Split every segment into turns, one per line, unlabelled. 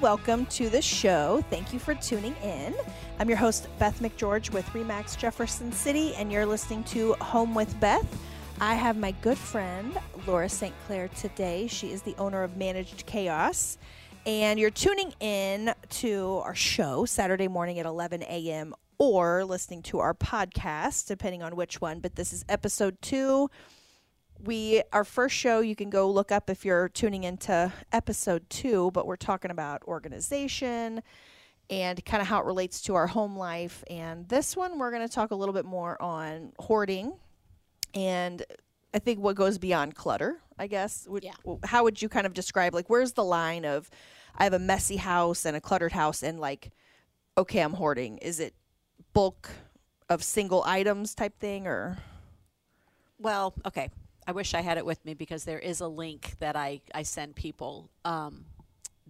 Welcome to the show. Thank you for tuning in. I'm your host, Beth McGeorge with Remax Jefferson City, and you're listening to Home with Beth. I have my good friend, Laura St. Clair, today. She is the owner of Managed Chaos. And you're tuning in to our show Saturday morning at 11 a.m. or listening to our podcast, depending on which one. But this is episode two we our first show you can go look up if you're tuning into episode two but we're talking about organization and kind of how it relates to our home life and this one we're going to talk a little bit more on hoarding and i think what goes beyond clutter i guess Would-
Yeah.
how would you kind of describe like where's the line of i have a messy house and a cluttered house and like okay i'm hoarding is it bulk of single items type thing or
Well, okay. I wish I had it with me because there is a link that I, I send people um,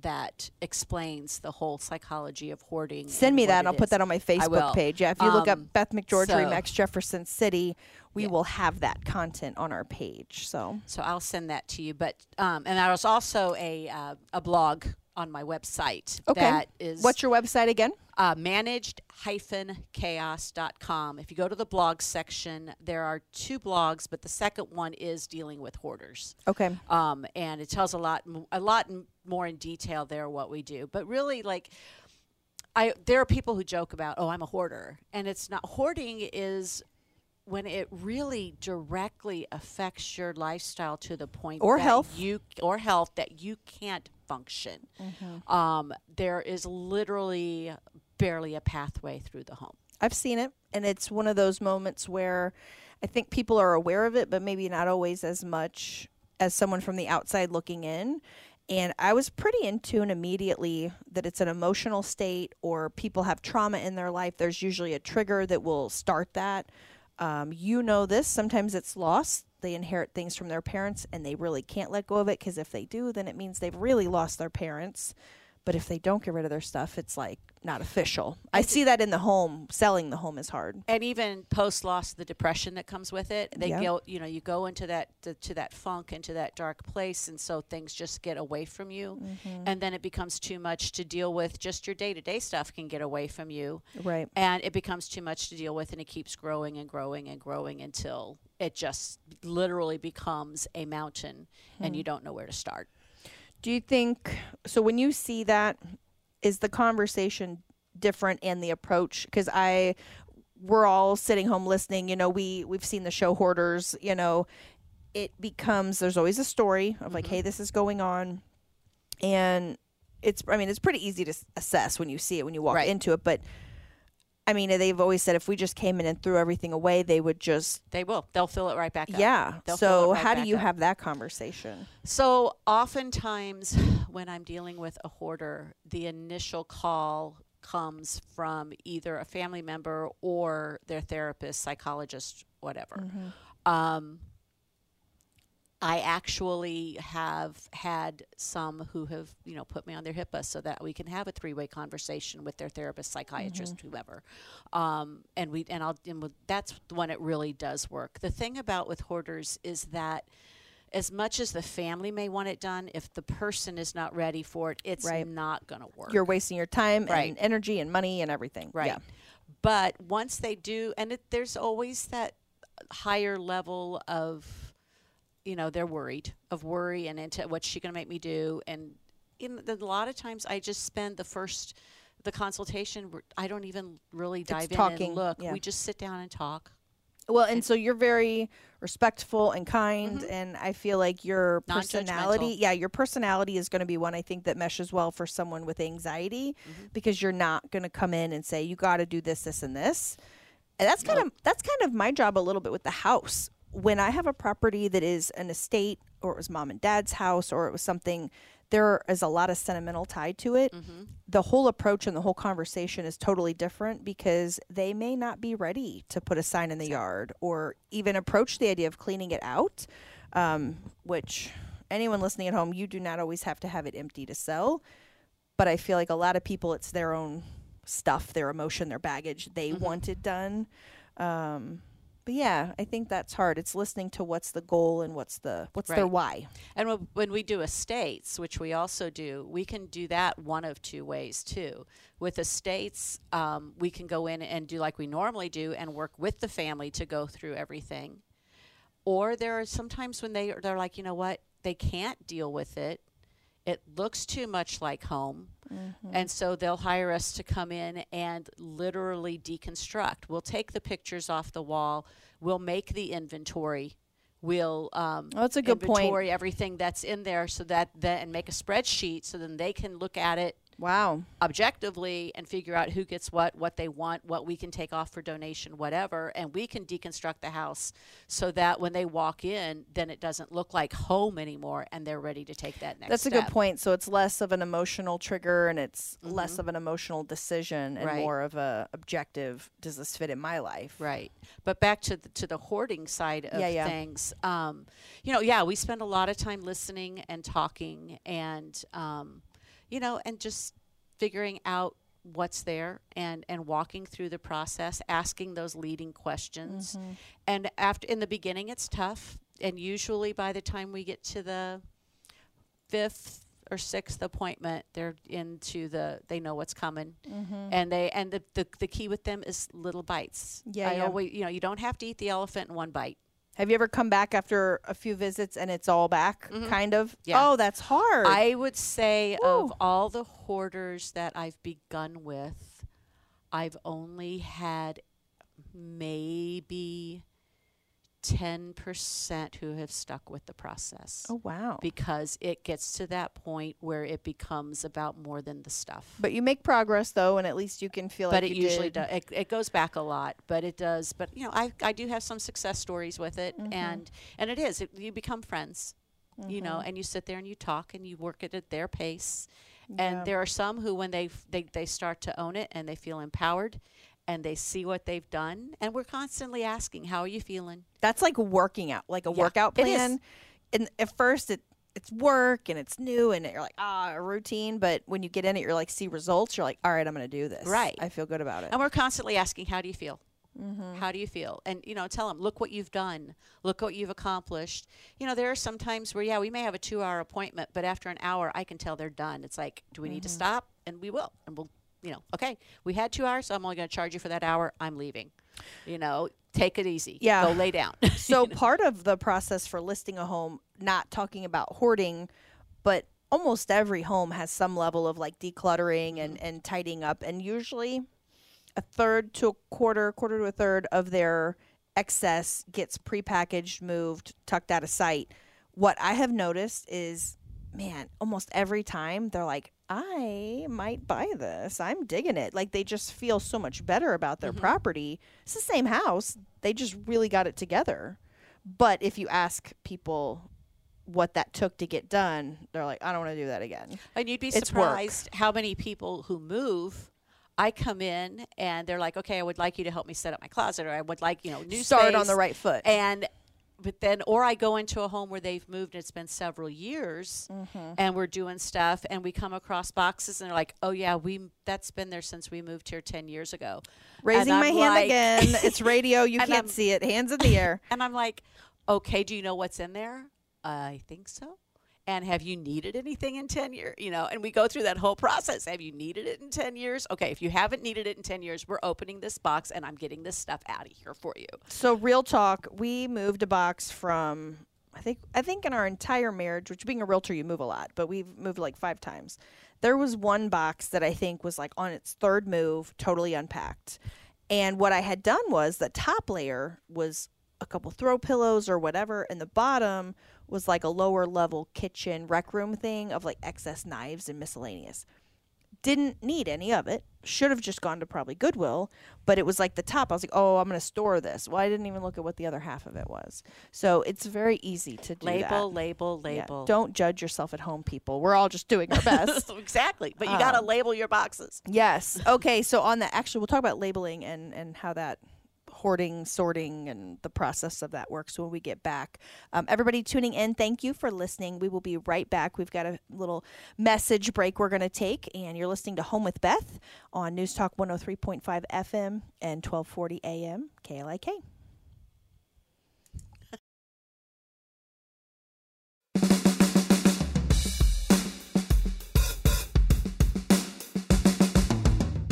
that explains the whole psychology of hoarding.
Send me that and I'll put that on my Facebook page. Yeah, if you look up
Um,
Beth McGeorge
so-
Remax Jefferson City, we
Yeah.
will have that content on our page. So
So I'll send that to you. But um, and there was also a uh, a blog on my website
Okay.
that is
what's your website again?
uh, managed chaos.com. If you go to the blog section, there are two blogs, but the second one is dealing with hoarders.
Okay.
um, and it tells a lot a lot more in detail there what we do but really like i there are people who joke about oh i'm a hoarder and it's not hoarding is when it really directly affects your lifestyle to the point
Or
that
health.
you or health that you can't function um, there is literally barely a pathway through the home
I've seen it and it's one of those moments where I think people are aware of it but maybe not always as much as someone from the outside looking in. And I was pretty in tune immediately that it's an emotional state or people have trauma in their life. There's usually a trigger that will start that. Um, you know this. Sometimes it's lost. They inherit things from their parents and they really can't let go of it because if they do, then it means they've really lost their parents. But if they don't get rid of their stuff, it's like not official. I see that in the home. Selling the home is hard.
and even post loss the depression that comes with it they
Yeah.
go you know you go into that to, to that funk into that dark place and so things just get away from you
Mm-hmm.
and then it becomes too much to deal with just your day-to-day stuff can get away from you
Right.
and it becomes too much to deal with and it keeps growing and growing and growing until it just literally becomes a mountain and
Hmm.
you don't know where to start
Do you think so? When you see that, is the conversation different and the approach? Because I, we're all sitting home listening. You know, we we've seen the show Hoarders. You know, it becomes there's always a story of like, hey, mm-hmm. this is going on, and it's. I mean, it's pretty easy to assess when you see it when you walk
Right.
into it, but. I mean, they've always said if we just came in and threw everything away, they would just
they will they'll fill it right back up
yeah.
They'll
So
right
how do you
up.
have that conversation?
So oftentimes, when I'm dealing with a hoarder, the initial call comes from either a family member or their therapist, psychologist, whatever. Um, I actually have had some who have, you know, put me on their HIPAA so that we can have a three-way conversation with their therapist, psychiatrist, whoever. Um, and we and I'll and that's when it really does work. The thing about with hoarders is that as much as the family may want it done, if the person is not ready for it, it's
Right.
not going to work.
You're wasting your time
Right.
and energy and money and everything.
Right.
Yeah.
But once they do, and it, there's always that higher level of, you know, they're worried of worry and into what's she going to make me do. And in the, a lot of times, I just spend the first, the consultation. I don't even really dive in
talking,
and look.
yeah.
We just sit down and talk.
Well, and so you're very respectful and kind, and I feel like your
Mm-hmm.
Personality, yeah, your personality is going to be one I think that meshes well for someone with anxiety
Mm-hmm.
because you're not going to come in and say you got to do this, this, and this. And that's kind of that's kind of my job a little bit with the house. When I have a property that is an estate or it was mom and dad's house or it was something there is a lot of sentimental tied to it. The whole approach and the whole conversation is totally different because they may not be ready to put a sign in the yard or even approach the idea of cleaning it out. Um, which anyone listening at home, you do not always have to have it empty to sell. But I feel like a lot of people, it's their own stuff, their emotion, their baggage. They want it done. Um, but yeah, I think that's hard. It's listening to what's the goal and what's the what's their why.
And when- when we do estates, which we also do, we can do that one of two ways too. With estates, um, we can go in and do like we normally do and work with the family to go through everything. Or there are sometimes when they they're like, you know what, they can't deal with it. It looks too much like home. And so they'll hire us to come in and literally deconstruct. We'll take the pictures off the wall. We'll make the inventory. We'll um,
Oh, that's a good point.
inventory everything that's in there so that then and make a spreadsheet so then they can look at it
Wow.
objectively and figure out who gets what, what they want, what we can take off for donation, whatever, and we can deconstruct the house so that when they walk in, then it doesn't look like home anymore, and they're ready to take that next.
That's a good point. So it's less of an emotional trigger and it's less of an emotional decision and
Right.
more of a objective. Does this fit in my life?
Right. But back to the, to the hoarding side of
Yeah, yeah.
things, um, you know, yeah, we spend a lot of time listening and talking and, um, you know, and just figuring out what's there and and walking through the process asking those leading questions.
Mm-hmm.
and after in the beginning it's tough. And usually by the time we get to the fifth or sixth appointment they're into the they know what's coming. And they and the, the the key with them is little bites.
Yeah,
I
yeah.
always you know you don't have to eat the elephant in one bite
Have you ever come back after a few visits and it's all back, kind of?
Mm-hmm. Yeah.
Oh, that's hard.
I would say
Woo.
of all the hoarders that I've begun with, I've only had maybe 10% who have stuck with the process.
oh, wow.
Because it gets to that point where it becomes about more than the stuff.
But you make progress though, and at least you can feel
but
like
it usually
did.
does. It, it goes back a lot, but it does. But you know, I I do have some success stories with it,
Mm-hmm.
and and it is. It, you become friends, you know,
Mm-hmm.
and you sit there and you talk and you work it at their pace.
Yeah.
And there are some who, when they f- they they start to own it and they feel empowered, and they see what they've done, and we're constantly asking, "How are you feeling?"
That's like working out, like a
Yeah,
workout plan. And at first, it it's work and it's new, and you're like ah a routine. But when you get in it, you're like see results. You're like, all right, I'm gonna do this.
Right.
I feel good about it.
And we're constantly asking, "How do you feel?"
Mm-hmm.
How do you feel? And you know, tell them, look what you've done, look what you've accomplished. You know, there are some times where yeah, we may have a two-hour appointment, but after an hour, I can tell they're done. It's like, do we need
Mm-hmm.
to stop? And we will, and we'll, you know, okay, we had two hours, so I'm only going to charge you for that hour. I'm leaving. You know, take it easy.
Yeah.
go lay down.
so part of the process for listing a home, not talking about hoarding, but almost every home has some level of like decluttering and, mm-hmm. and tidying up. And usually a third to a quarter, quarter to a third of their excess gets prepackaged, moved, tucked out of sight. What I have noticed is, man, almost every time they're like, I might buy this. I'm digging it. Like they just feel so much better about their mm-hmm. property. It's the same house. They just really got it together. But if you ask people what that took to get done, they're like, I don't want to do that again.
And you'd be
It's work.
surprised how many people who move. I come in and they're like, "Okay, I would like you to help me set up my closet, or I would like you know new
Start on the right foot.
And but then, or I go into a home where they've moved and it's been several years,
Mm-hmm.
and we're doing stuff, and we come across boxes, and they're like, "Oh yeah, we that's been there since we moved here ten years ago."
Raising my hand
like-
again. It's radio. You can't
I'm-
see it. Hands in the air.
And I'm like, "Okay, do you know what's in there?" I think so. And have you needed anything in 10 years? You know, and we go through that whole process. Have you needed it in 10 years? Okay, if you haven't needed it in 10 years, we're opening this box and I'm getting this stuff out of here for you.
So real talk, we moved a box from I think I think in our entire marriage, which being a realtor you move a lot, but we've moved like 5 times. There was one box that I think was like on its third move, totally unpacked. And what I had done was the top layer was a couple throw pillows or whatever, and the bottom was like a lower level kitchen rec room thing of like excess knives and miscellaneous didn't need any of it. Should have just gone to probably Goodwill, but it was like the top. I was like, oh, I'm going to store this. Well, I didn't even look at what the other half of it was. So it's very easy to do
label,
that.
label,
Yeah.
label.
Don't judge yourself at home, people. We're all just doing our best.
exactly. But you got to
Um,
label your boxes.
yes. Okay. So on that, actually, we'll talk about labeling and and how that hoarding, sorting, and the process of that works when we get back. Um, everybody tuning in, thank you for listening. We will be right back. We've got a little message break we're going to take, and you're listening to Home with Beth on News Talk 103.5 FM and 1240 AM KLIK.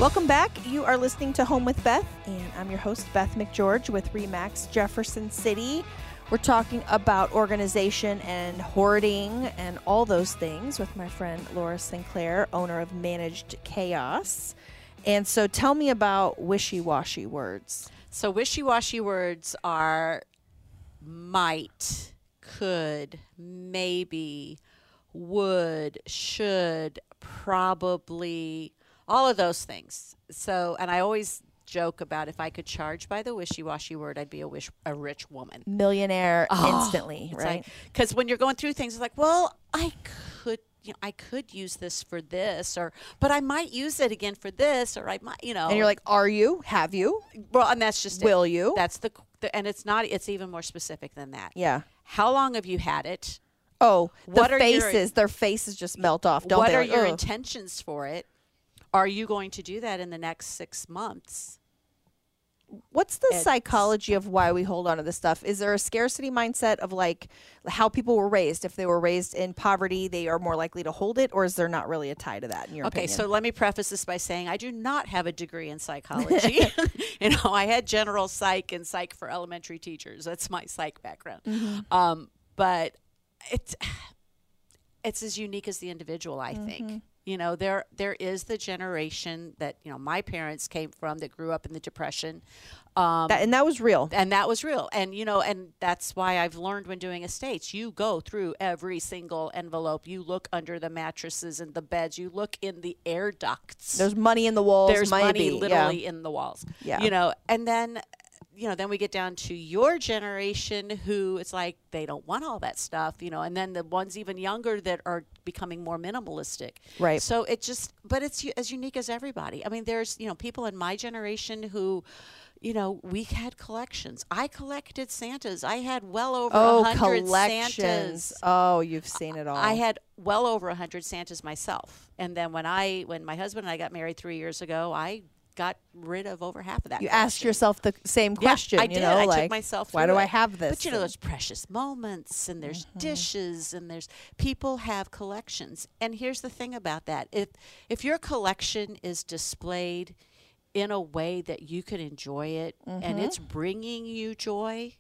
Welcome back. You are listening to Home with Beth, and I'm your host, Beth McGeorge with Remax Jefferson City. We're talking about organization and hoarding and all those things with my friend Laura Sinclair, owner of Managed Chaos. And so tell me about wishy washy words.
So wishy washy words are might, could, maybe, would, should, probably, all of those things. So, and I always joke about if I could charge by the wishy washy word, I'd be a wish a rich woman.
Millionaire
Oh,
instantly, right?
Because when you're going through things, it's like, well, I could, you know, I could use this for this, or but I might use it again for this, or I might, you know.
and you're like, are you? Have you?
well, and that's just it.
Will you?
That's the, the, and it's not. It's even more specific than that.
Yeah.
How long have you had it?
Oh, the
What are your-
faces, their faces just melt off, don't
what
they?
are
Like,
your intentions for it? Are you going to do that in the next six months?
What's the
It's-
psychology of why we hold on to this stuff? Is there a scarcity mindset of like how people were raised? If they were raised in poverty, they are more likely to hold it, or is there not really a tie to that in your
Okay,
opinion?
Okay, so let me preface this by saying I do not have a degree in psychology. you know, I had general psych and psych for elementary teachers. That's my psych background.
Mm-hmm.
Um, but it's it's as unique as the individual, I
Mm-hmm.
think. You know, there there is the generation that you know my parents came from that grew up in the depression. Um,
that, and that was real.
and that was real and you know and that's why i've learned when doing estates you go through every single envelope you look under the mattresses and the beds you look in the air ducts
There's money in the walls.
there's
maybe.
money
yeah.
literally in the walls
Yeah.
you know and then you know then we get down to your generation who it's like they don't want all that stuff you know and then the ones even younger that are becoming more minimalistic
Right.
so it just but it's as unique as everybody i mean there's you know people in my generation who you know, we had collections. I collected Santas. I had well over oh, a
Oh,
hundred
collections.
Santas.
Oh, you've seen it all.
I had well over a hundred Santas myself. And then when I, when my husband and I got married three years ago, I got rid of over half of that.
you asked yourself the same
Yeah,
question.
I
you
did.
know,
I
like
took myself.
why do I have this?
But you know, there's precious moments, and there's
Mm-hmm.
dishes, and there's people have collections. And here's the thing about that: if if your collection is displayed in a way that you can enjoy it, and it's bringing you joy,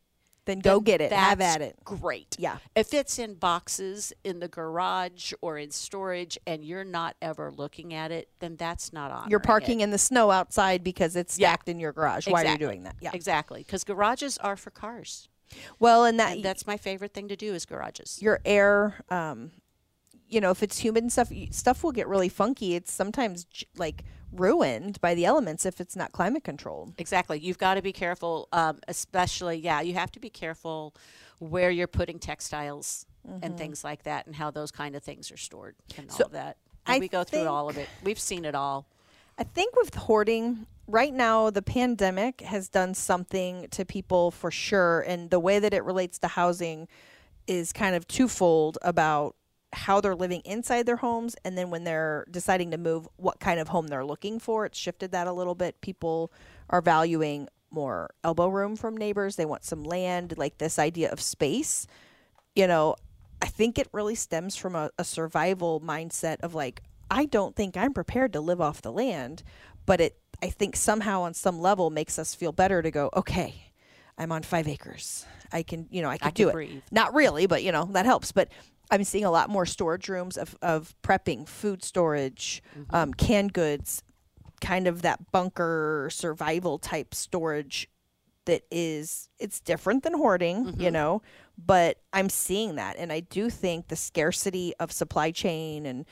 then go
then
get it. Have at it.
Great.
Yeah.
If it's in boxes in the garage or in storage and you're not ever looking at it, then that's not on.
You're parking in the snow outside because it's
Yeah.
stacked in your garage. Why are you doing that? Yeah.
Exactly. Because garages are for cars.
Well, and that
And that's my favorite thing to do is garages.
your air um you know if it's humid and stuff stuff will get really funky it's sometimes j- like ruined by the elements if it's not climate controlled
Exactly. You've got to be careful, um, especially, yeah, you have to be careful where you're putting textiles and things like that and how those kind of things are stored and
Mm-hmm. So
all of that. And we go through all of it. We've seen it all.
i think with hoarding right now the pandemic has done something to people for sure and the way that it relates to housing is kind of twofold about how they're living inside their homes and then when they're deciding to move what kind of home they're looking for. It's shifted that a little bit. People are valuing more elbow room from neighbors. They want some land like this idea of space. You know i think it really stems from a, a survival mindset of like i don't think i'm prepared to live off the land but it i think somehow on some level makes us feel better to go okay i'm on five acres. I can you know i can
I
do
can
it. not really, but you know, that helps. But I'm seeing a lot more storage rooms of, of prepping, food storage,
Mm-hmm.
um, canned goods, kind of that bunker survival type storage that is it's different than hoarding,
Mm-hmm.
you know, but I'm seeing that and I do think the scarcity of supply chain and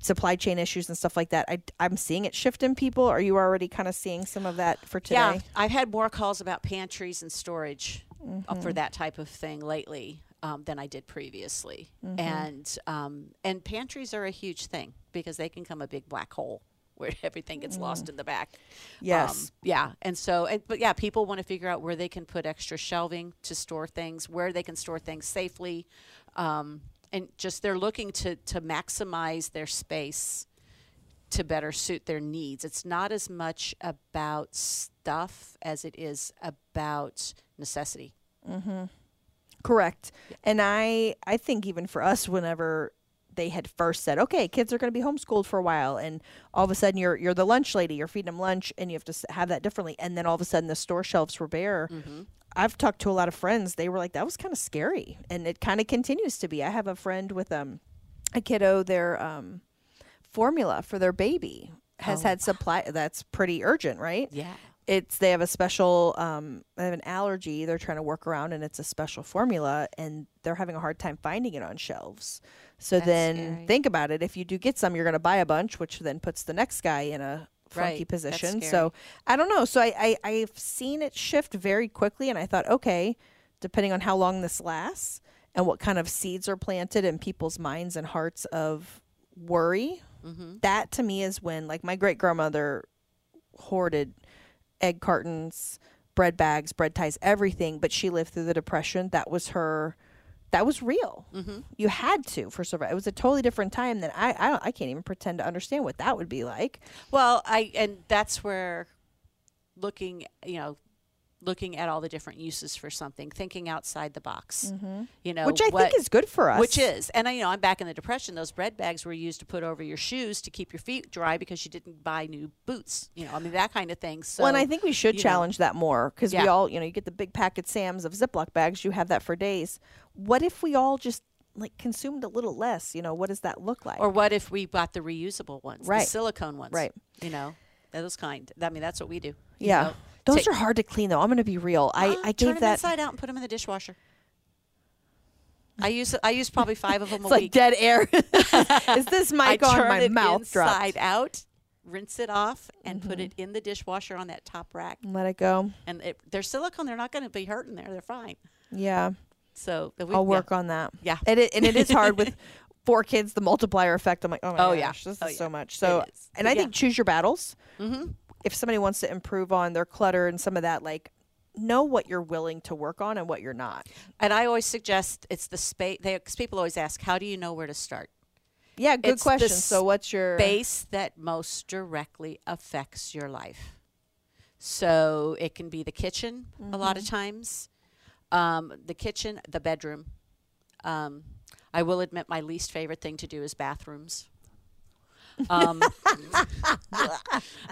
supply chain issues and stuff like that. I, I'm seeing it shift in people. Are you already kind of seeing some of that for today?
Yeah, I've had more calls about pantries and storage uh,
Mm-hmm.
for that type of thing lately um, than I did previously,
Mm-hmm.
and um, and pantries are a huge thing because they can come a big black hole where everything gets lost in the back.
Mm. Yes.
Um, yeah, and so and, but yeah, people want to figure out where they can put extra shelving to store things, where they can store things safely, um, and just they're looking to to maximize their space to better suit their needs. It's not as much about stuff as it is about necessity.
Correct. And I I think even for us whenever they had first said, "Okay, kids are going to be homeschooled for a while," and all of a sudden you're you're the lunch lady, you're feeding them lunch, and you have to have that differently, and then all of a sudden the store shelves were bare. I've talked to a lot of friends; they were like, "That was kind of scary," and it kind of continues to be. I have a friend with um a kiddo, their um formula for their baby has
Oh,
had supply. That's pretty urgent, right?
Yeah.
It's they have a special um they have an allergy they're trying to work around and it's a special formula and they're having a hard time finding it on shelves so
That's
then
scary.
think about it if you do get some you're going to buy a bunch which then puts the next guy in a funky
Right.
Position so i don't know so I, I i've seen it shift very quickly and i thought okay depending on how long this lasts and what kind of seeds are planted in people's minds and hearts of worry
Mm-hmm.
that to me is when like my great grandmother hoarded egg cartons, bread bags, bread ties, everything. But she lived through the depression. That was her. That was real.
Mm-hmm.
You had to for survival. It was a totally different time than I. I, don't, I can't even pretend to understand what that would be like.
Well, I and that's where looking, you know, looking at all the different uses for something, thinking outside the box. You know,
Mm-hmm. which I
what-
think is good for us.
Which is, and I, you know, I'm back in the depression. Those bread bags were used to put over your shoes to keep your feet dry because you didn't buy new boots. You know, I mean that kind of thing. So,
well, and I think we should
you know,
challenge that more because we all, you know, you get the big packet Sam's of Ziploc bags. You have that for days. What if we all just like consumed a little less? You know, what does that look like?
Or what if we bought the reusable ones,
Right.
the silicone ones?
Right.
You know, those kind. I mean, that's what we do. you
yeah,
know.
Those are hard to clean though. I'm going to be real. I
Uh,
I
turn
gave
them
that.
inside out and put them in the dishwasher. I use I use probably five of them
It's
a
like
week.
dead air. is this
I
mic on?
turn
My mouth
inside
dropped.
out, rinse it off, and put
Mm-hmm.
it in the dishwasher on that top rack.
Let it go.
And it, they're silicone; they're not going to be hurting there. They're fine.
Yeah,
So we,
I'll
yeah.
work on that.
Yeah.
and it and it is hard with four kids. The multiplier effect. I'm like, oh my
Oh,
gosh,
yeah.
this
Oh,
is so much. So, and I
yeah.
think choose your battles.
Mhm.
If somebody wants to improve on their clutter and some of that, like know what you're willing to work on and what you're not.
And I always suggest it's the space. Because people always ask, "How do you know where to start?"
Yeah, good
It's the
question. So, what's your
Space that most directly affects your life. So it can be the kitchen a lot
Mm-hmm.
of times, um, the kitchen, the bedroom. Um, I will admit my least favorite thing to do is bathrooms. Um,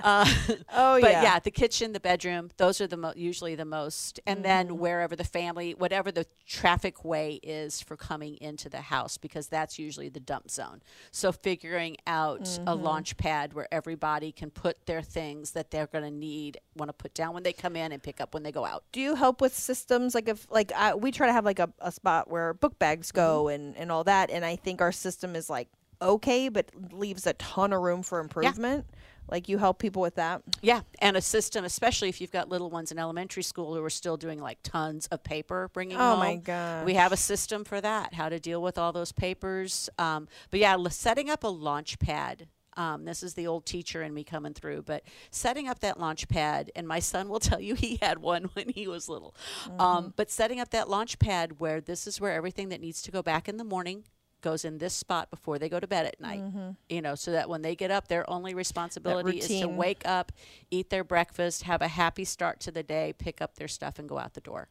uh,
Oh
but
yeah.
yeah. the kitchen, the bedroom, those are the mo- usually the most, and
Mm-hmm.
then wherever the family, whatever the traffic way is for coming into the house, because that's usually the dump zone. So figuring out
Mm-hmm.
a launch pad where everybody can put their things that they're going to need, want to put down when they come in and pick up when they go out.
do you help with systems like if like I, we try to have like a, a spot where book bags go
Mm-hmm.
and and all that and i think our system is like okay but leaves a ton of room for improvement like you help people with that
Yeah, and a system, especially if you've got little ones in elementary school who are still doing like tons of paper bringing home.
Oh
home.
my god!
We have a system for that, how to deal with all those papers. Um, but yeah, l- setting up a launch pad. Um, this is the old teacher and me coming through, but setting up that launch pad, and my son will tell you he had one when he was little.
Mm-hmm.
Um, but setting up that launch pad where this is where everything that needs to go back in the morning goes in this spot before they go to bed at night. You know, so that when they get up, their only responsibility is to wake up, eat their breakfast, have a happy start to the day, pick up their stuff, and go out the door.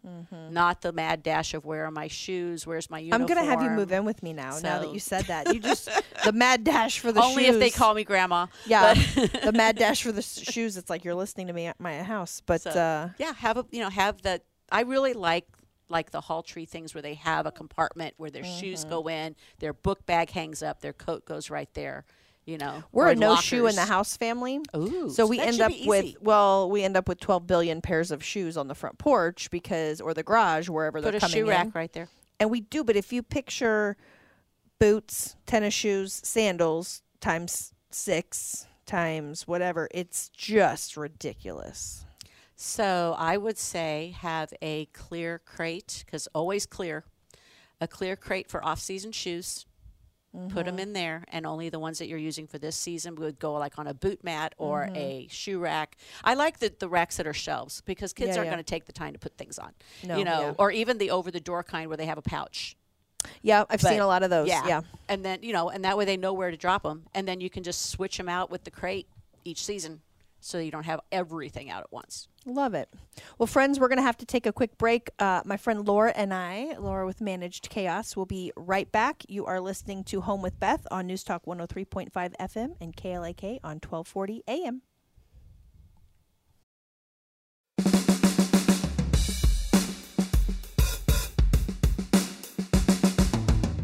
Not the mad dash of where are my shoes, where's my uniform.
i'm gonna have you move in with me now now that you said that you just the mad dash for the shoes.
Only if they call me grandma.
yeah the mad dash for the shoes it's like you're listening to me at my house but
So,
uh
yeah, have a you know have the. I really like like the hall tree things where they have a compartment where their shoes
Mm-hmm.
go in, their book bag hangs up, their coat goes right there. You know,
we're a no shoe in the house family
Ooh,
so we end up with well we end up with 12 billion pairs of shoes on the front porch because or the garage wherever
put
they're
a
coming
shoe
in
rack right there.
and we do but if you picture boots tennis shoes sandals times six times whatever. It's just ridiculous.
So I would say have a clear crate because always clear, a clear crate for off-season shoes. Put mm-hmm. them in there, and only the ones that you're using for this season would go like on a boot mat or mm-hmm. a shoe rack. I like the, the racks that are shelves because kids
Yeah,
aren't
yeah.
going to take the time to put things on.
No,
you know,
yeah.
or even the over-the-door kind where they have a pouch.
Yeah, I've seen a lot of those.
Yeah.
yeah.
And then, you know, and that way they know where to drop them. And then you can just switch them out with the crate each season so you don't have everything out at once.
Love it. Well, friends, we're going to have to take a quick break. Uh, my friend Laura and I, Laura with Managed Chaos, will be right back. You are listening to Home with Beth on News Talk 103.5 FM and KLIK on 1240 AM.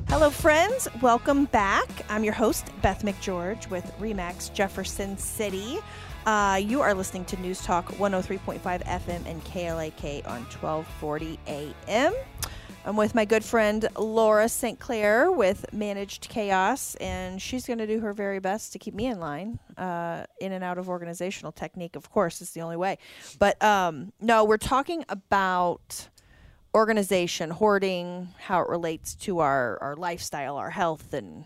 Hello, friends. Welcome back. I'm your host, Beth McGeorge with Remax Jefferson City. Uh, you are listening to News Talk 103.5 FM and KLIK on 1240 AM. I'm with my good friend Laura St. Clair with Managed Chaos, and she's going to do her very best to keep me in line, uh, in and out of organizational technique. Of course, it's the only way. But um, no, we're talking about organization, hoarding, how it relates to our, our lifestyle, our health, and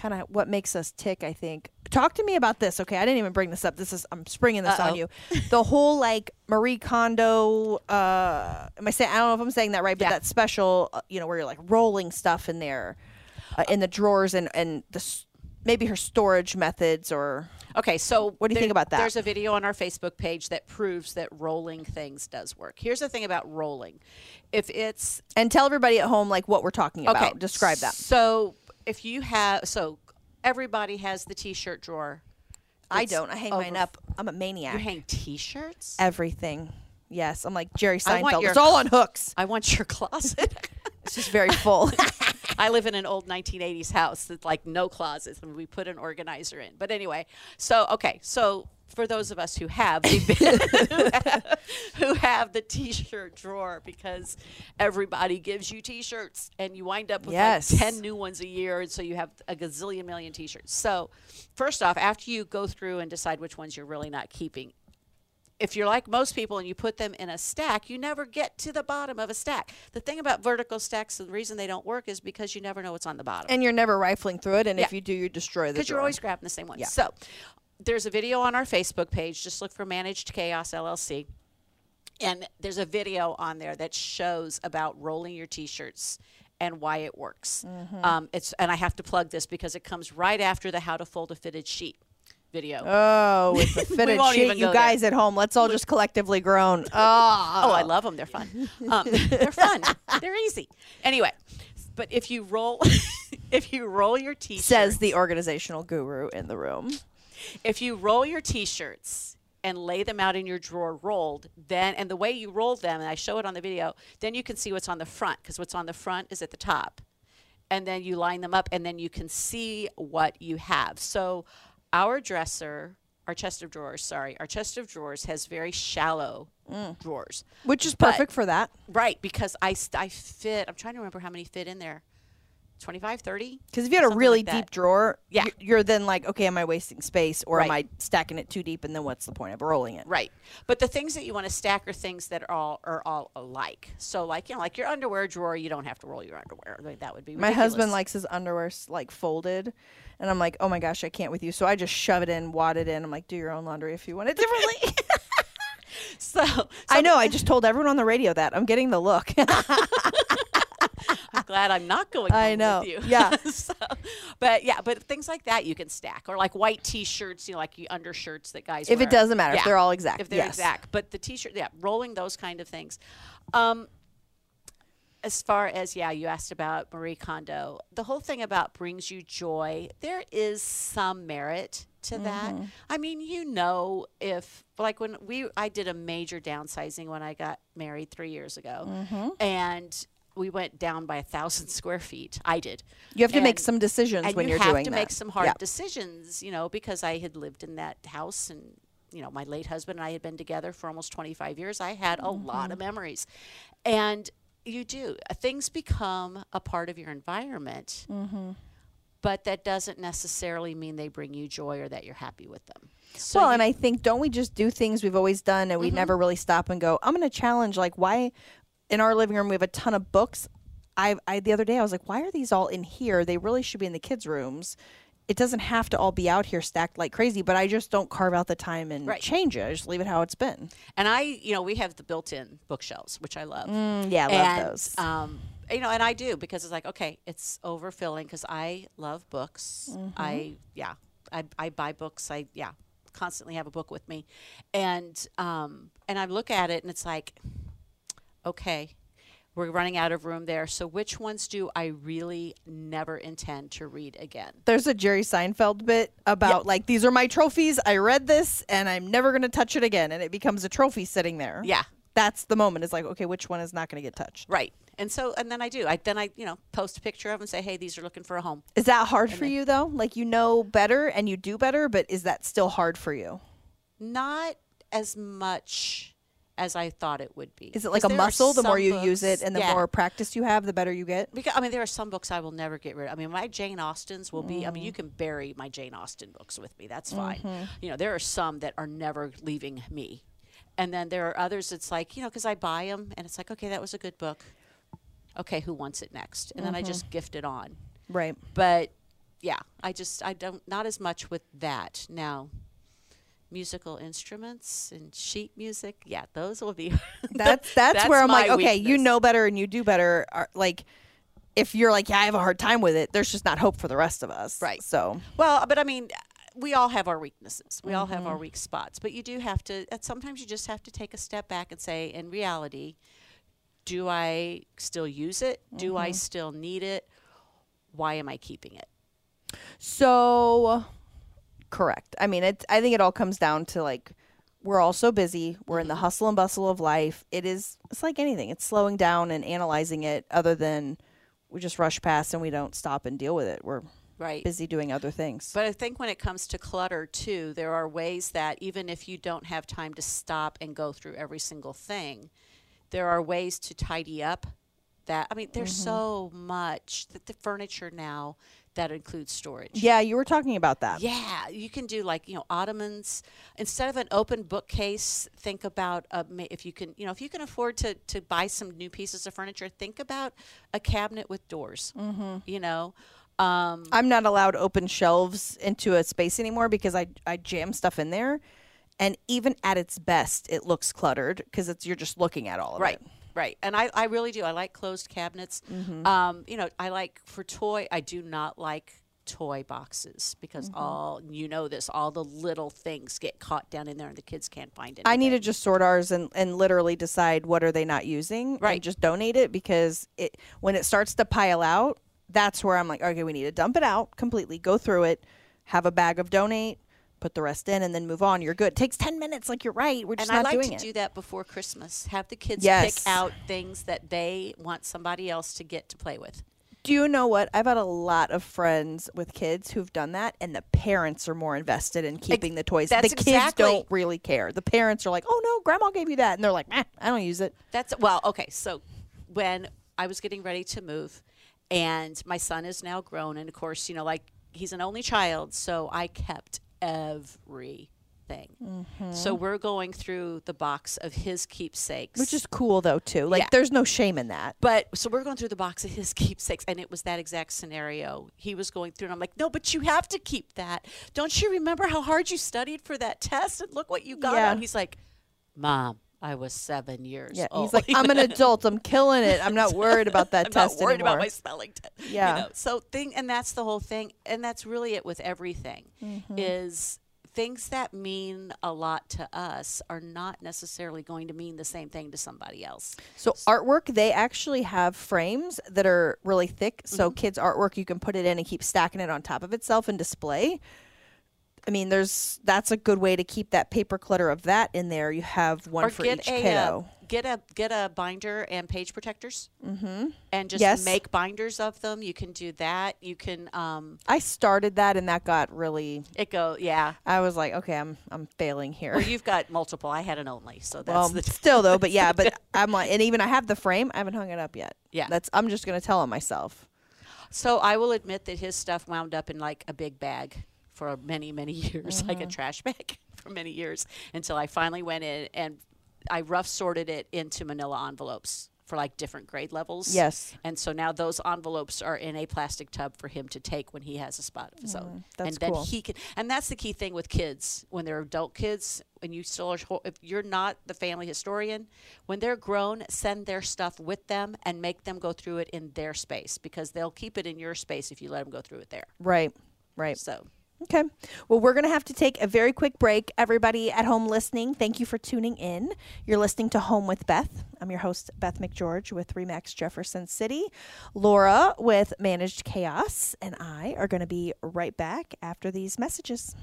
kind of what makes us tick, I think. Talk to me about this. Okay, I didn't even bring this up. This is I'm springing this on
Uh-oh.
you. The whole like Marie Kondo uh am I saying I don't know if I'm saying that right, but
Yeah.
that special, uh, you know, where you're like rolling stuff in there uh, in the drawers and and the maybe her storage methods or
Okay, so
What do you think about that?
There's a video on our Facebook page that proves that rolling things does work. Here's the thing about rolling. If it's
and tell everybody at home like what we're talking about.
okay,
Describe that.
So if you have so everybody has the t-shirt drawer.
I
It's
don't. I hang mine
over-
up. I'm a maniac.
You hang t-shirts?
everything. Yes, I'm like Jerry
I want
Seinfeld.
your-
It's all on hooks.
I want your closet.
It's just very full.
I live in an old 1980s house that's like no closets, and we put an organizer in. But anyway, so okay, so for those of us who have the, who have the t-shirt drawer because everybody gives you t-shirts and you wind up with
Yes.
like 10 new ones a year and so you have a gazillion million t-shirts. So, first off, after you go through and decide which ones you're really not keeping, if you're like most people and you put them in a stack, you never get to the bottom of a stack. The thing about vertical stacks, and the reason they don't work is because you never know what's on the bottom.
and you're never rifling through it. And if you do, you destroy the
Because you're always grabbing the same one.
Yeah.
So there's a video on our Facebook page. Just look for Managed Chaos LLC. And there's a video on there that shows about rolling your t-shirts and why it works.
Mm-hmm.
Um, it's and I have to plug this because it comes right after the how to fold a fitted sheet video.
Oh, with the fitted sheet, you
go there.
guys at home, let's all just collectively groan. Oh,
Oh, I love them. They're fun. Um, they're fun. They're easy. Anyway, but if you roll, if you roll your t-shirts,
says the organizational guru in the room.
If you roll your t-shirts and lay them out in your drawer rolled, then and the way you roll them, and I show it on the video, then you can see what's on the front because what's on the front is at the top, and then you line them up, and then you can see what you have. So, our dresser. Our chest of drawers, sorry, our chest of drawers has very shallow mm. drawers.
Which is
But-
perfect for that.
Right, because I, I fit, I'm trying to remember how many fit in there. 25, 30?
Because if you had a really
like
deep drawer,
Yeah.
you're then like, okay, am I wasting space or am I stacking it too deep? And then what's the point of rolling it?
Right. But the things that you want to stack are things that are all are all alike. So like, you know, like your underwear drawer, you don't have to roll your underwear. Like, that would be
My husband likes his underwear like folded, and I'm like, oh my gosh, I can't with you. So I just shove it in, wad it in. I'm like, do your own laundry if you want it differently.
So,
I know. I just told everyone on the radio that. I'm getting the look.
I'm glad I'm not going
I know.
with you.
Yeah.
so, but yeah, but things like that you can stack or like white t-shirts, you know, like undershirts that guys
if
wear.
it doesn't matter,
Yeah.
if they're all exact.
if they're
yes.
exact. But the t-shirt, yeah, rolling those kind of things. Um, as far as yeah, you asked about Marie Kondo. The whole thing about brings you joy. There is some merit to that.
Mm-hmm.
I mean, you know, if like when we I did a major downsizing when I got married three years ago,
Mm-hmm.
and we went down by a thousand square feet. I did.
You have to make some decisions
and
when
you
are doing that.
You have to make some hard
Yeah.
decisions, you know, because I had lived in that house and you know, my late husband and I had been together for almost 25 years. I had a lot of
Mm-hmm.
memories. And you do. Things become a part of your environment.
Mm-hmm.
but that doesn't necessarily mean they bring you joy or that you're happy with them. So
well, and I think don't we just do things we've always done
Mm-hmm.
and we never really stop and go, I'm going to challenge like why in our living room we have a ton of books. I I the other day I was like, why are these all in here? They really should be in the kids' rooms. It doesn't have to all be out here stacked like crazy, but I just don't carve out the time and
Right.
change it. I just leave it how it's been.
and I, you know, we have the built-in bookshelves, which I love.
Mm, yeah, I love
and,
those.
Um, you know, and I do because it's like, okay, it's overfilling because I love books.
Mm-hmm.
I, yeah, I, I buy books. I, yeah, constantly have a book with me, and um, and I look at it and it's like, okay, we're running out of room there. So which ones do I really never intend to read again?
There's a Jerry Seinfeld bit about like these are my trophies. I read this and I'm never going to touch it again and it becomes a trophy sitting there.
Yeah,
That's the moment. It's like, okay, which one is not going to get touched?
right. And so, and then I do. I then I, you know, post a picture of them and say, hey, these are looking for a home.
Is that hard for you though? Like you know better and you do better, but is that still hard for you?
not as much as I thought it would be.
Is it like a muscle? The more you use it and the
yeah.
more practice you have, the better you get.
Because I mean, there are some books I will never get rid of. I mean, my Jane Austens will be. I
Mm-hmm.
mean, you can bury my Jane Austen books with me. That's fine. You know, there are some that are never leaving me, and then there are others. It's like you know, because I buy them, and it's like, okay, that was a good book. Okay, who wants it next? And then I
Mm-hmm.
just gift it on.
Right.
But yeah, I just I don't not as much with that now. Musical instruments and sheet music, yeah, those will be.
That's that's, where I'm like, okay, you know better and you do better. Are, like if you're like, yeah, I have a hard time with it, there's just not hope for the rest of us.
Right.
So
Well, but I mean, we all have our weaknesses. We all have
Mm-hmm.
our weak spots. But you do have to. Sometimes you just have to take a step back and say, in reality, do I still use it? Do
Mm-hmm.
I still need it? Why am I keeping it?
So correct. I mean, it's, I think it all comes down to like we're all so busy. We're in the hustle and bustle of life. It is it's like anything. It's slowing down and analyzing it other than we just rush past and we don't stop and deal with it. We're
Right.
busy doing other things.
But I think when it comes to clutter, too, there are ways that even if you don't have time to stop and go through every single thing, there are ways to tidy up that. I mean, there's
Mm-hmm.
so much that the furniture now that includes storage.
yeah, you were talking about that.
Yeah, you can do like you know ottomans instead of an open bookcase. Think about uh, ma- if you can you know if you can afford to to buy some new pieces of furniture. Think about a cabinet with doors. Mm-hmm. You know, um,
I'm not allowed open shelves into a space anymore because I I jam stuff in there, and even at its best, it looks cluttered because it's you're just looking at all of
right
it.
right and I, I really do i like closed cabinets
Mm-hmm.
um, you know i like for toy i do not like toy boxes because
Mm-hmm.
all you know this all the little things get caught down in there and the kids can't find it
I need to just sort ours and, and literally decide what are they not using and
Right.
just donate it because it when it starts to pile out, that's where I'm like, okay, we need to dump it out completely, go through it, have a bag of donate, put the rest in, and then move on. You're good. It takes ten minutes. Like you're right. We're just not doing it.
and I like to do that before Christmas. Have the kids
Yes.
pick out things that they want somebody else to get to play with.
Do you know what? I've had a lot of friends with kids who've done that, and the parents are more invested in keeping the toys.
that's
the kids
exactly-
don't really care. The parents are like, "Oh no, Grandma gave you that," and they're like, "Meh, I don't use it."
That's well, okay. So when I was getting ready to move, and my son is now grown, and of course, you know, like he's an only child, so I kept everything. So we're going through the box of his keepsakes,
Mm-hmm. Which is cool though too. Like
Yeah.
there's no shame in that.
But so we're going through the box of his keepsakes, and it was that exact scenario. He was going through, and I'm like, no, but you have to keep that. Don't you remember how hard you studied for that test? And look what you got.
Yeah.
out?" He's like, Mom, I was seven years
Yeah,
old.
he's like, I'm an adult. I'm killing it. I'm not worried about that
I'm
test
not worried
anymore.
about my spelling test.
Yeah.
You know? So thing, and that's the whole thing, and that's really it with everything.
Mm-hmm.
Is things that mean a lot to us are not necessarily going to mean the same thing to somebody else.
So artwork, they actually have frames that are really thick. So
Mm-hmm.
kids' artwork, you can put it in and keep stacking it on top of itself and display. I mean, there's that's a good way to keep that paper clutter of that in there. You have one
or
for
get
each
a uh, get a get a binder and page protectors, mm-hmm. and just
Yes.
make binders of them. You can do that. You can um,
I started that and that got really.
it go yeah.
I was like, okay, I'm I'm failing here.
Well, you've got multiple. I had an only, so that's
Well,
the
still though, but yeah, but I'm like, and even I have the frame. I haven't hung it up yet.
Yeah.
that's I'm just gonna tell him myself.
So I will admit that his stuff wound up in like a big bag for many, many years, like a
Mm-hmm.
trash bag for many years until I finally went in and I rough sorted it into manila envelopes for like different grade levels.
Yes.
And so now those envelopes are in a plastic tub for him to take when he has a spot of his own.
Mm, that's
and then
cool.
he can and that's the key thing with kids when they're adult kids and you still are if you're not the family historian when they're grown send their stuff with them and make them go through it in their space because they'll keep it in your space if you let them go through it there
Right. Right.
so
Okay. Well, we're going to have to take a very quick break. Everybody at home listening, thank you for tuning in. You're listening to Home with Beth. I'm your host, Beth McGeorge with Remax Jefferson City. Laura with Managed Chaos and I are going to be right back after these messages.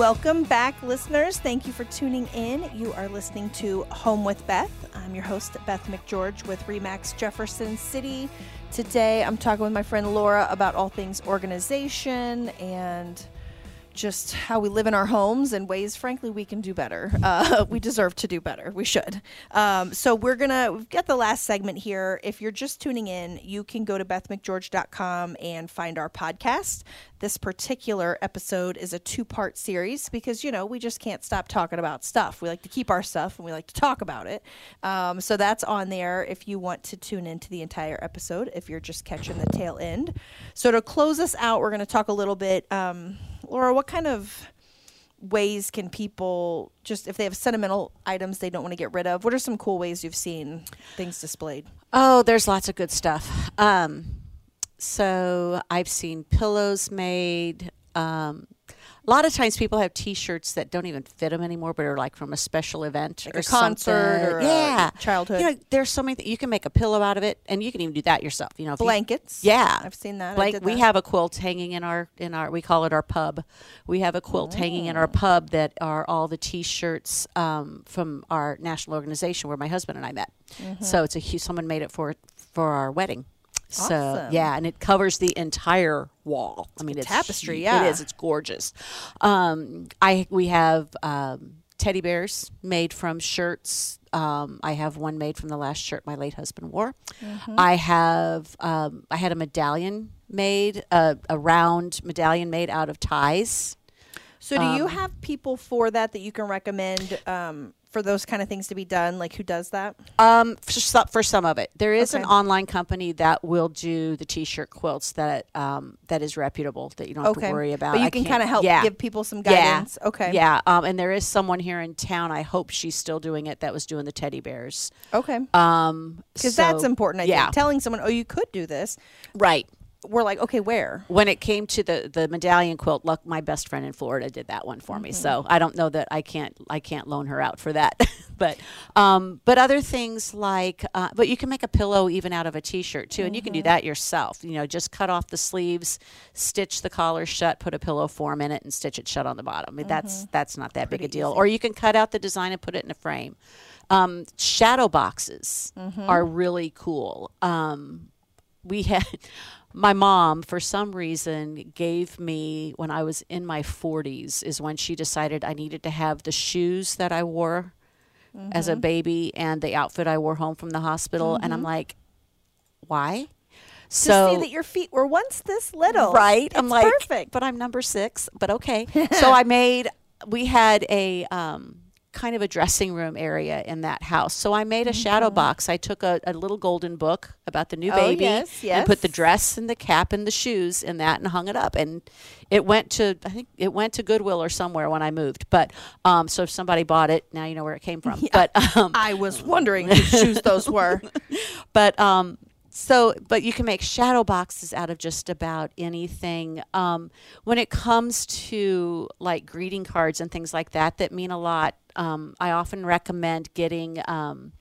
Welcome back, listeners. Thank you for tuning in. You are listening to Home with Beth. I'm your host, Beth McGeorge with Remax Jefferson City. Today, I'm talking with my friend Laura about all things organization and just how we live in our homes and ways, frankly, we can do better. Uh, we deserve to do better. We should. Um, so we're gonna we've got the last segment here. If you're just tuning in, you can go to bethmcgeorge.com and find our podcast. This particular episode is a two-part series because you know we just can't stop talking about stuff. We like to keep our stuff and we like to talk about it. Um, so that's on there if you want to tune into the entire episode. If you're just catching the tail end. So to close us out, we're to talk a little bit. Um, Laura, what kind of ways can people just if they have sentimental items they don't want to get rid of? What are some cool ways you've seen things displayed?
oh there's lots of good stuff um so i've seen pillows made um a lot of times people have T-shirts that don't even fit them anymore, but are like from a special event
Like
or
a concert
something.
or a
yeah,
childhood.
You know, there's so many. Th- you can make a pillow out of it, and you can even do that yourself. You know, if you-
Blankets.
yeah,
I've seen that. Did
we
that.
have a quilt hanging in our in our we call it our pub. We have a quilt hanging in our
Oh.
pub that are all the T-shirts um, from our national organization where my husband and I met.
Mm-hmm.
So it's a huge. Someone made it for for our wedding. So
Awesome.
yeah, and it covers the entire wall. I mean, it's
tapestry,
hu-
yeah.
it is. It's gorgeous. Um, I we have um, teddy bears made from shirts. Um, I have one made from the last shirt my late husband wore.
Mm-hmm.
I have um, I had a medallion made, a, a round medallion made out of ties.
So do you
um,
have people for that that you can recommend um, for those kind of things to be done? Like who does that?
Um, for some, for some of it, there is an online company that will do the t-shirt quilts that um, that is reputable that you don't have
Okay,
to worry about.
but you
I
can kind of help
yeah.
give people some
Yeah.
guidance. Okay.
Yeah, um, and there is someone here in town. I hope she's still doing it. That was doing the teddy bears.
Okay.
Um,
Because that's important. I
yeah,
think telling someone, "Oh, you could do this."
right.
We're like, okay, where?
when it came to the the medallion quilt, look, my best friend in Florida did that one for me.
Mm-hmm.
So I don't know that I can't I can't loan her out for that. but um, but other things like uh, but you can make a pillow even out of a t-shirt too, and you can
Mm-hmm.
do that yourself. You know, just cut off the sleeves, stitch the collar shut, put a pillow form in it, and stitch it shut on the bottom. I mean, That's that's not that big a
Mm-hmm.
Deal.
easy.
Or you can cut out the design and put it in a frame. Um, shadow boxes
Mm-hmm.
are really cool. Um, we had my mom for some reason gave me when I was in my 40s is when she decided I needed to have the shoes that I wore as
Mm-hmm.
a baby and the outfit I wore home from the hospital and I'm like why?
to
So
see that your feet were once this little.
Right. I'm like,
perfect.
but I'm number six. But okay. so I made. We had a um, kind of a dressing room area in that house. So I made a shadow box. I took a, a little golden book about the new
Mm-hmm. Oh,
baby
yes,
and put the dress and the cap and the shoes in that and hung it up. And it went to I think it went to Goodwill or somewhere when I moved. But um, so if somebody bought it, now you know where it came from. But um,
I was wondering whose shoes those were.
but um so but you can make shadow boxes out of just about anything. Um, when it comes to like greeting cards and things like that that mean a lot um, i often recommend getting um,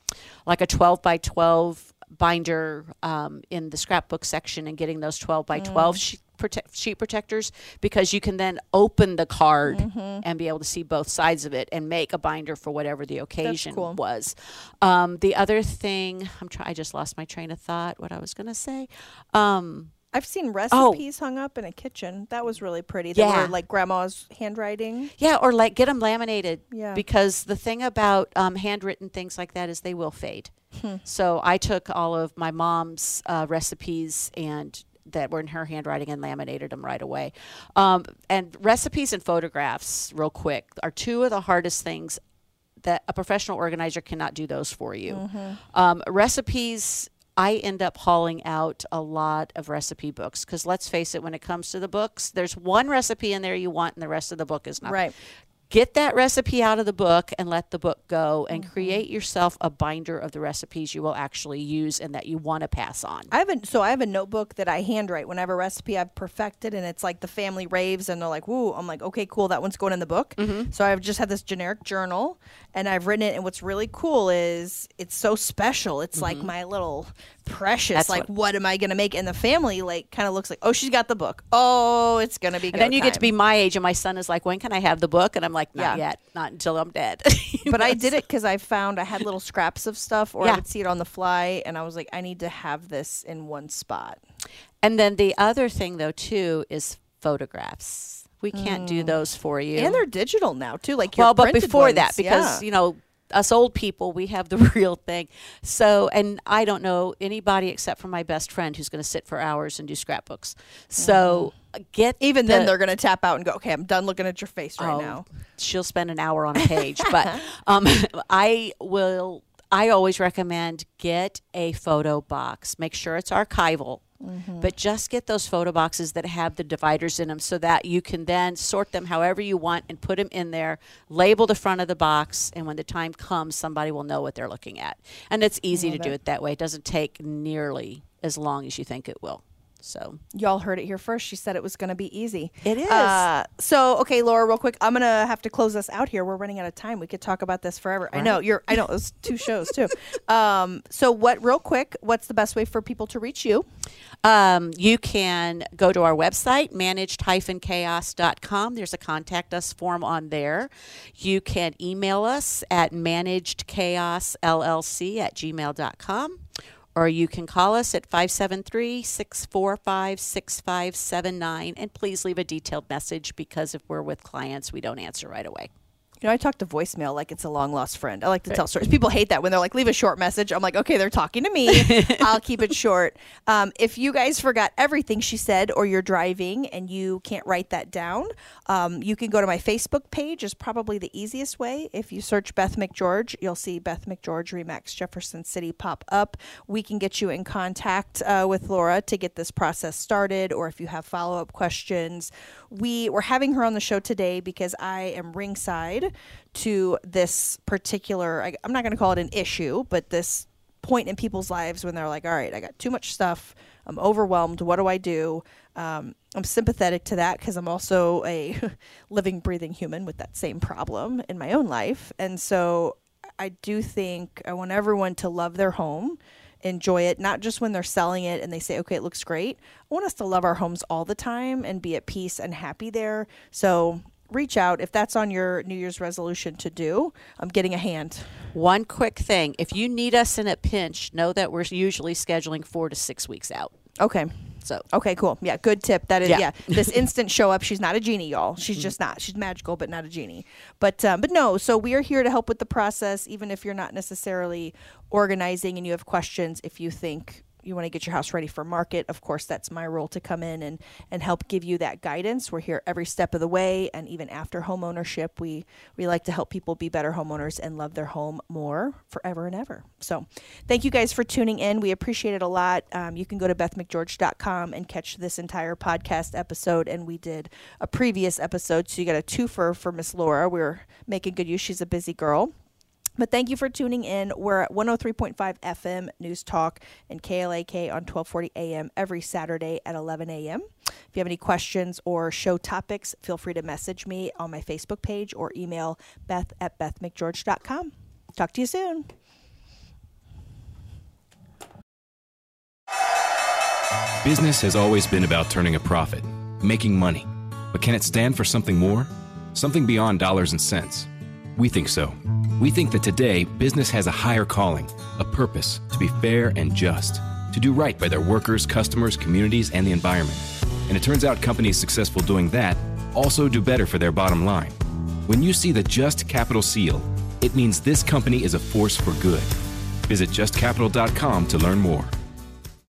like a 12 by 12 binder um, in the scrapbook section and getting those 12 by 12 sheet, protect, sheet protectors because you can then open the card and be able to see both sides of it and make a binder for whatever the occasion
cool.
was. Um, the other thing, I'm try- I just lost my train of thought. What I was going to say. Um,
I've seen recipes hung up in a kitchen. That was really pretty. They
Oh. Yeah.
were like grandma's handwriting.
Yeah, or like get them laminated.
Yeah.
Because the thing about um, handwritten things like that is they will fade.
Hmm.
So I took all of my mom's uh, recipes and that were in her handwriting and laminated them right away. Um, and recipes and photographs, real quick, are two of the hardest things that a professional organizer cannot do those for you.
Mm-hmm.
Um, recipes, I end up hauling out a lot of recipe books because let's face it, when it comes to the books, there's one recipe in there you want, and the rest of the book is not.
Right.
Get that recipe out of the book and let the book go, and
Mm-hmm.
create yourself a binder of the recipes you will actually use and that you want to pass on.
I have a, so I have a notebook that I handwrite when I have a recipe I've perfected and it's like the family raves and they're like, woo, I'm like, okay, cool, that one's going in the book.
Mm-hmm.
So I've just had this generic journal and I've written it and what's really cool is it's so special. It's like my little precious.
That's
like
what-
what, am I gonna make? And the family like kind of looks like, oh, she's got the book. Oh, it's gonna be
And then you get to be my age, and my son is like, "When can I have the book?" And I'm like, "Not
Yeah.
yet, not until I'm dead."
but I did it because I found I had little scraps of stuff, or
Yeah.
I would see it on the fly, and I was like, I need to have this in one spot.
And then the other thing, though, too, is photographs. We can't do those for you.
Mm. And they're digital now too, like your
well, but before that, because
yeah.
you know, us old people, we have the real thing. So, and I don't know anybody except for my best friend who's going to sit for hours and do scrapbooks. So, get
Mm-hmm. even then they're gonna tap out and go, okay, I'm done looking at your face right
Oh,
now.
she'll spend an hour on a page. but um, I will. I always recommend get a photo box. Make sure it's archival.
Mm-hmm.
But just get those photo boxes that have the dividers in them so that you can then sort them however you want and put them in there, label the front of the box, and when the time comes, somebody will know what they're looking at. And it's easy to do it that way. It doesn't take nearly as long as you think it will. So
Y'all heard it here first. She said it was gonna be easy.
It is.
Uh, so okay, Laura, real quick, I'm gonna have to close us out here. We're running out of time. We could talk about this forever. I know you're. I know it's two shows too. Um, so what? Real quick, what's the best way for people to reach you?
Um, you can go to our website, managed-chaos.com. There's a contact us form on there. You can email us at managedchaosllc at gmail.com. Or you can call us at 573 645 6579. And please leave a detailed message because if we're with clients, we don't answer right away.
You know, I talk to voicemail like it's a long lost friend. I like to tell stories. People hate that when they're like, leave a short message. I'm like, okay, they're talking to me. I'll keep it short. Um, if you guys forgot everything she said or you're driving and you can't write that down, um, you can go to my Facebook page, is probably the easiest way. If you search Beth McGeorge, you'll see Beth McGeorge Remax Jefferson City pop up. We can get you in contact uh, with Laura to get this process started, or if you have follow up questions. We were having her on the show today because I am ringside to this particular, I, I'm not going to call it an issue, but this point in people's lives when they're like, all right, I got too much stuff. I'm overwhelmed. What do I do? Um, I'm sympathetic to that because I'm also a living, breathing human with that same problem in my own life. And so I do think I want everyone to love their home, enjoy it, not just when they're selling it and they say, okay, it looks great. I want us to love our homes all the time and be at peace and happy there. So reach out if that's on your New Year's resolution to do. I'm getting a hand.
One quick thing if you need us in a pinch, know that we're usually scheduling four to six weeks out.
Okay.
So,
Okay, cool. Yeah, good tip. That is, yeah.
Yeah.
This instant show up. She's not a genie, y'all. She's just not. She's magical, but not a genie. But um, but no. So we are here to help with the process, even if you're not necessarily organizing and you have questions. If you think you want to get your house ready for market, of course, that's my role to come in and and help give you that guidance. We're here every step of the way, and even after home ownership, we we like to help people be better homeowners and love their home more forever and ever. So, thank you guys for tuning in. We appreciate it a lot. Um, you can go to bethmcgeorge.com and catch this entire podcast episode. And we did a previous episode, so you got a twofer for Miss Laura. We're making good use. She's a busy girl. But thank you for tuning in. We're at 103.5 FM News Talk and KLIK on 1240 AM every Saturday at 11 a.m. If you have any questions or show topics, feel free to message me on my Facebook page or email beth at bethmcgeorge.com. Talk to you soon.
Business has always been about turning a profit, making money. But can it stand for something more? Something beyond dollars and cents? We think so. We think that today, business has a higher calling, a purpose to be fair and just, to do right by their workers, customers, communities, and the environment. And it turns out companies successful doing that also do better for their bottom line. When you see the Just Capital seal, it means this company is a force for good. Visit justcapital.com to learn more.